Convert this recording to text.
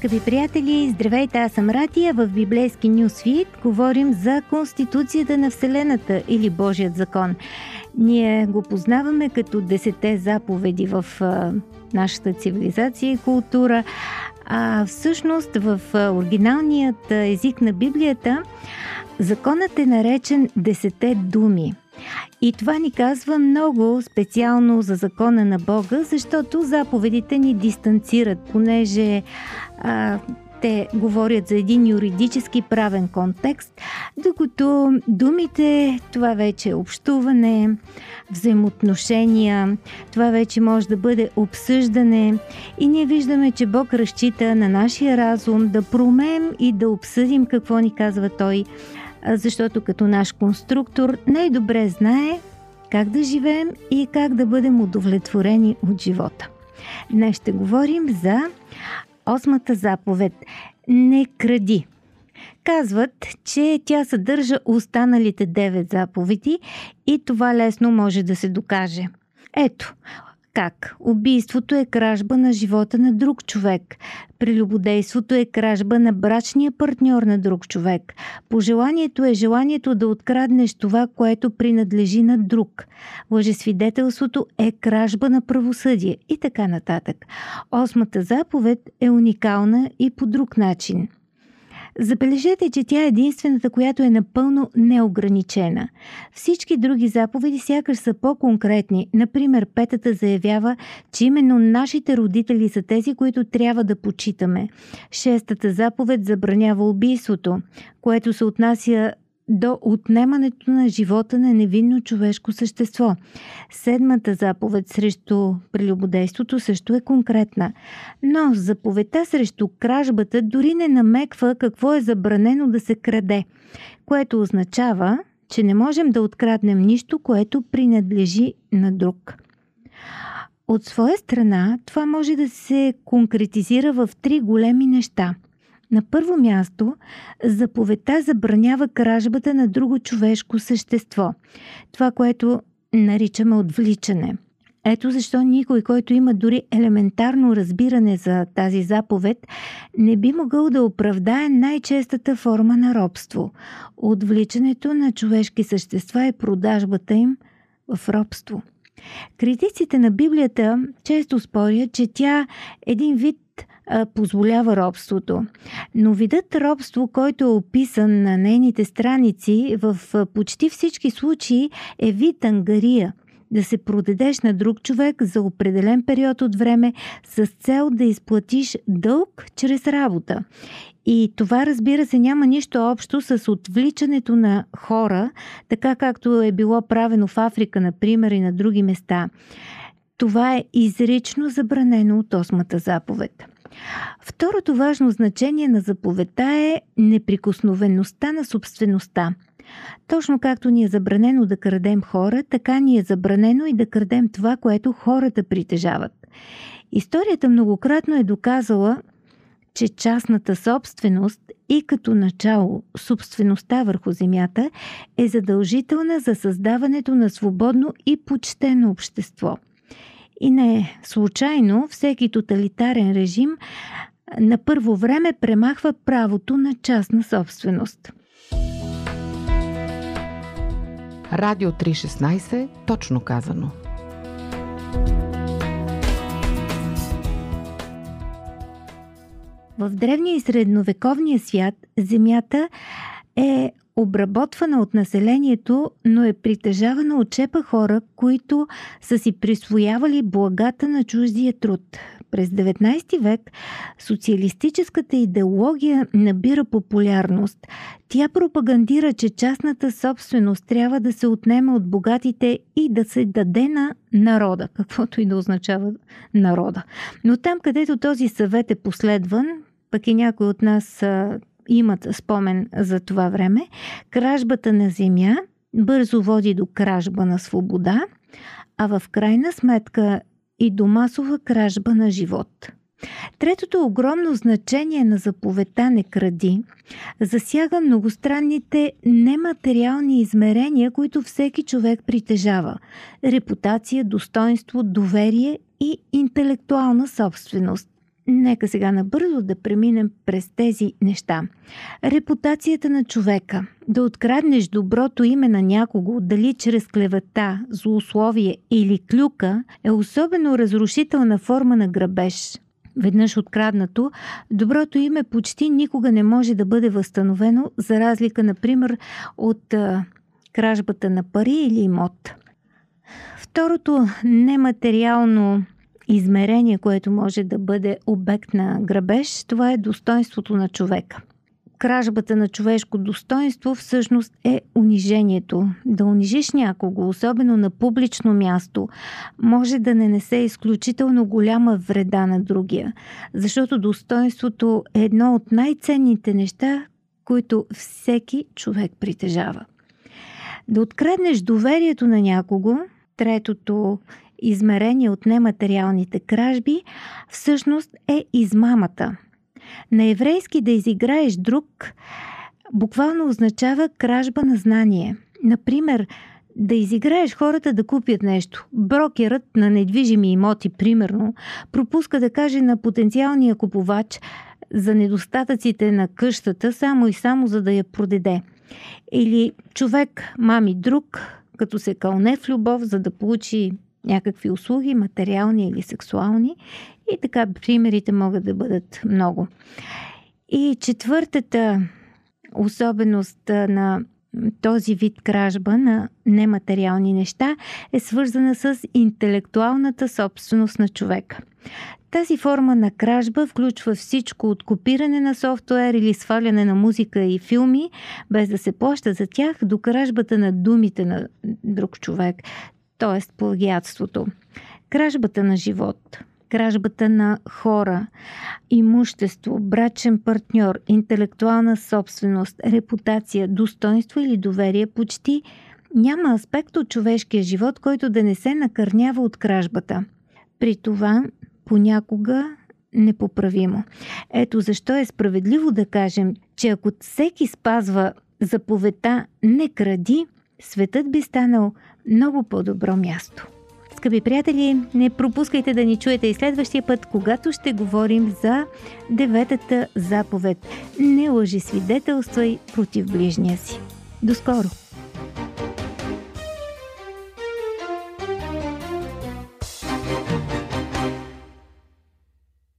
Скъпи приятели, здравейте, аз съм Ратия. В библейски Нюсвит говорим за Конституцията на Вселената или Божият закон. Ние го познаваме като десете заповеди в нашата цивилизация и култура, а всъщност в оригиналният език на Библията законът е наречен десете думи. И това ни казва много специално за закона на Бога, защото заповедите ни дистанцират, понеже а, те говорят за един юридически правен контекст, докато думите, това вече е общуване, взаимоотношения, това вече може да бъде обсъждане. И ние виждаме, че Бог разчита на нашия разум да промеем и да обсъдим какво ни казва Той, защото като наш конструктор най-добре знае как да живеем и как да бъдем удовлетворени от живота. Днес ще говорим за осмата заповед Не кради. Казват, че тя съдържа останалите девет заповеди и това лесно може да се докаже. Ето, как? Убийството е кражба на живота на друг човек. Прелюбодейството е кражба на брачния партньор на друг човек. Пожеланието е желанието да откраднеш това, което принадлежи на друг. Лъжесвидетелството е кражба на правосъдие и така нататък. Осмата заповед е уникална и по друг начин – Забележете, че тя е единствената, която е напълно неограничена. Всички други заповеди сякаш са по-конкретни. Например, петата заявява, че именно нашите родители са тези, които трябва да почитаме. Шестата заповед забранява убийството, което се отнася до отнемането на живота на невинно човешко същество. Седмата заповед срещу прелюбодейството също е конкретна. Но заповедта срещу кражбата дори не намеква какво е забранено да се краде, което означава, че не можем да откраднем нищо, което принадлежи на друг. От своя страна, това може да се конкретизира в три големи неща – на първо място, заповедта забранява кражбата на друго човешко същество. Това, което наричаме отвличане. Ето защо никой, който има дори елементарно разбиране за тази заповед, не би могъл да оправдае най-честата форма на робство – отвличането на човешки същества и продажбата им в робство. Критиците на Библията често спорят, че тя е един вид позволява робството. Но видът робство, който е описан на нейните страници, в почти всички случаи е вид ангария да се продадеш на друг човек за определен период от време с цел да изплатиш дълг чрез работа. И това, разбира се, няма нищо общо с отвличането на хора, така както е било правено в Африка, например, и на други места. Това е изрично забранено от осмата заповед. Второто важно значение на заповедта е неприкосновеността на собствеността. Точно както ни е забранено да крадем хора, така ни е забранено и да крадем това, което хората притежават. Историята многократно е доказала, че частната собственост и като начало собствеността върху земята е задължителна за създаването на свободно и почтено общество – и не случайно всеки тоталитарен режим на първо време премахва правото на частна собственост. Радио 316, точно казано. В древния и средновековния свят земята е обработвана от населението, но е притежавана от чепа хора, които са си присвоявали благата на чуждия труд. През 19 век социалистическата идеология набира популярност. Тя пропагандира, че частната собственост трябва да се отнема от богатите и да се даде на народа, каквото и да означава народа. Но там, където този съвет е последван, пък и някой от нас имат спомен за това време, кражбата на земя бързо води до кражба на свобода, а в крайна сметка и до масова кражба на живот. Третото огромно значение на заповедта не кради засяга многостранните нематериални измерения, които всеки човек притежава – репутация, достоинство, доверие и интелектуална собственост. Нека сега набързо да преминем през тези неща. Репутацията на човека. Да откраднеш доброто име на някого, дали чрез клевета, злоусловие или клюка, е особено разрушителна форма на грабеж. Веднъж откраднато, доброто име почти никога не може да бъде възстановено, за разлика, например, от а, кражбата на пари или имот. Второто нематериално измерение, което може да бъде обект на грабеж, това е достоинството на човека. Кражбата на човешко достоинство всъщност е унижението. Да унижиш някого, особено на публично място, може да не несе изключително голяма вреда на другия, защото достоинството е едно от най-ценните неща, които всеки човек притежава. Да откраднеш доверието на някого, третото измерение от нематериалните кражби, всъщност е измамата. На еврейски да изиграеш друг буквално означава кражба на знание. Например, да изиграеш хората да купят нещо. Брокерът на недвижими имоти, примерно, пропуска да каже на потенциалния купувач за недостатъците на къщата, само и само за да я продаде. Или човек мами друг, като се кълне в любов, за да получи някакви услуги, материални или сексуални. И така примерите могат да бъдат много. И четвъртата особеност на този вид кражба на нематериални неща е свързана с интелектуалната собственост на човека. Тази форма на кражба включва всичко от копиране на софтуер или сваляне на музика и филми, без да се плаща за тях, до кражбата на думите на друг човек т.е. плагиатството. Кражбата на живот, кражбата на хора, имущество, брачен партньор, интелектуална собственост, репутация, достоинство или доверие почти няма аспект от човешкия живот, който да не се накърнява от кражбата. При това понякога непоправимо. Ето защо е справедливо да кажем, че ако всеки спазва заповедта не кради, светът би станал много по-добро място. Скъпи приятели, не пропускайте да ни чуете и следващия път, когато ще говорим за деветата заповед. Не лъжи свидетелствай против ближния си. До скоро!